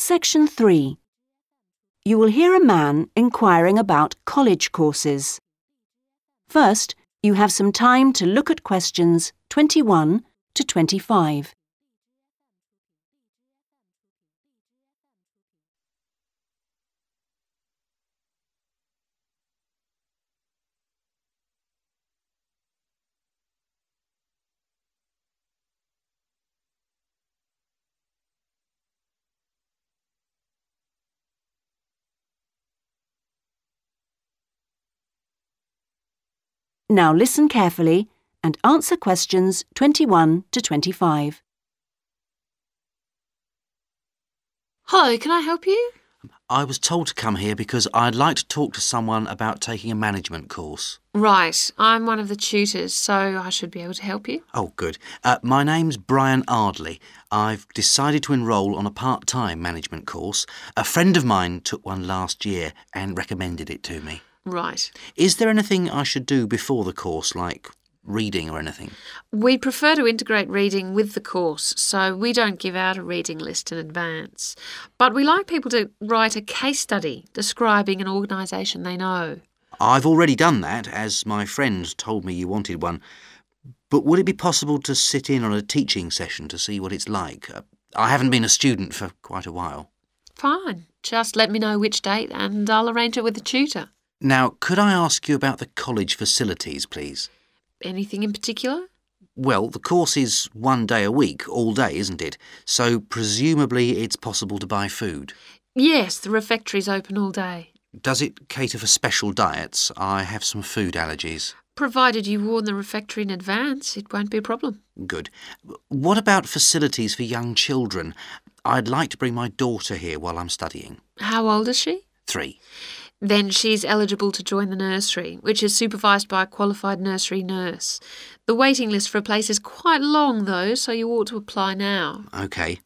Section 3. You will hear a man inquiring about college courses. First, you have some time to look at questions 21 to 25. Now listen carefully and answer questions 21 to 25. Hello, can I help you? I was told to come here because I'd like to talk to someone about taking a management course. Right, I'm one of the tutors, so I should be able to help you. Oh, good. Uh, my name's Brian Ardley. I've decided to enrol on a part time management course. A friend of mine took one last year and recommended it to me. Right. Is there anything I should do before the course, like reading or anything? We prefer to integrate reading with the course, so we don't give out a reading list in advance. But we like people to write a case study describing an organisation they know. I've already done that, as my friend told me you wanted one. But would it be possible to sit in on a teaching session to see what it's like? Uh, I haven't been a student for quite a while. Fine. Just let me know which date and I'll arrange it with the tutor. Now, could I ask you about the college facilities, please? Anything in particular? Well, the course is one day a week, all day, isn't it? So presumably it's possible to buy food. Yes, the refectory's open all day. Does it cater for special diets? I have some food allergies. Provided you warn the refectory in advance, it won't be a problem. Good. What about facilities for young children? I'd like to bring my daughter here while I'm studying. How old is she? Three. Then she's eligible to join the nursery, which is supervised by a qualified nursery nurse. The waiting list for a place is quite long, though, so you ought to apply now. OK.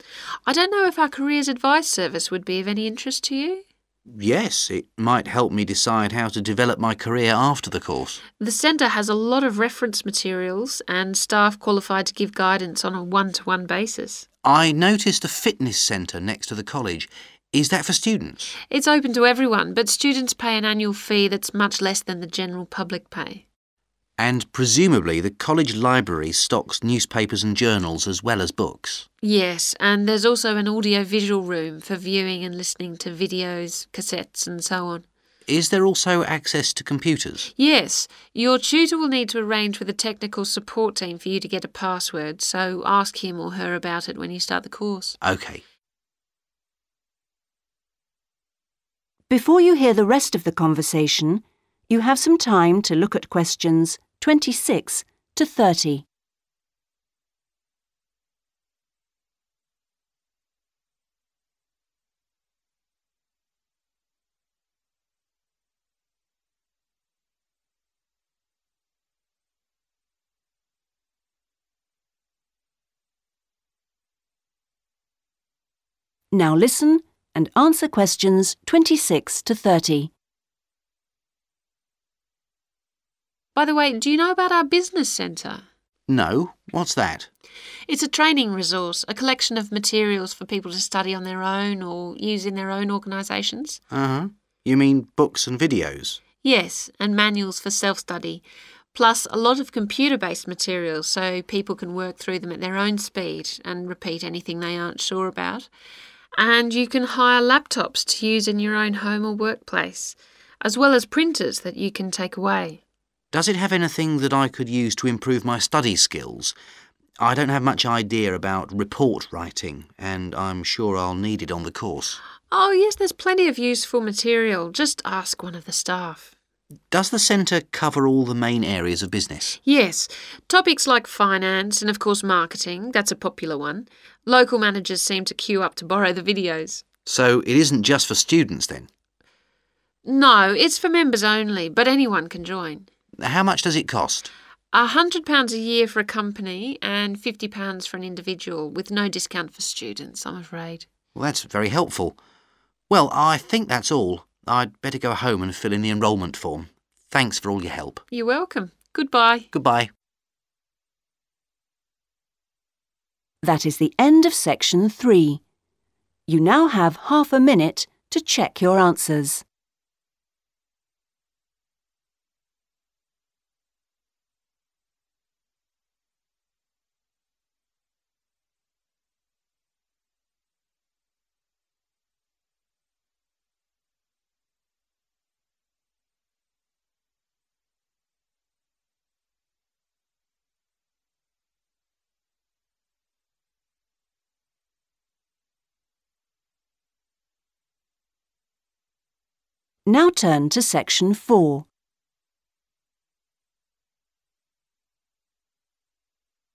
I don't know if our careers advice service would be of any interest to you. Yes, it might help me decide how to develop my career after the course. The centre has a lot of reference materials and staff qualified to give guidance on a one to one basis. I noticed a fitness centre next to the college. Is that for students? It's open to everyone, but students pay an annual fee that's much less than the general public pay. And presumably the college library stocks newspapers and journals as well as books. Yes, and there's also an audio visual room for viewing and listening to videos, cassettes, and so on. Is there also access to computers? Yes, your tutor will need to arrange with the technical support team for you to get a password, so ask him or her about it when you start the course. OK. Before you hear the rest of the conversation, you have some time to look at questions 26 to 30. Now listen and answer questions 26 to 30. By the way, do you know about our business centre? No, what's that? It's a training resource, a collection of materials for people to study on their own or use in their own organisations. Uh huh. You mean books and videos? Yes, and manuals for self study, plus a lot of computer based materials so people can work through them at their own speed and repeat anything they aren't sure about. And you can hire laptops to use in your own home or workplace, as well as printers that you can take away. Does it have anything that I could use to improve my study skills? I don't have much idea about report writing, and I'm sure I'll need it on the course. Oh, yes, there's plenty of useful material. Just ask one of the staff. Does the centre cover all the main areas of business? Yes, topics like finance and, of course, marketing, that's a popular one. Local managers seem to queue up to borrow the videos. So it isn't just for students then? No, it's for members only, but anyone can join. How much does it cost? A hundred pounds a year for a company and fifty pounds for an individual, with no discount for students, I'm afraid. Well, that's very helpful. Well, I think that's all. I'd better go home and fill in the enrolment form. Thanks for all your help. You're welcome. Goodbye. Goodbye. That is the end of section 3. You now have half a minute to check your answers. Now turn to section 4.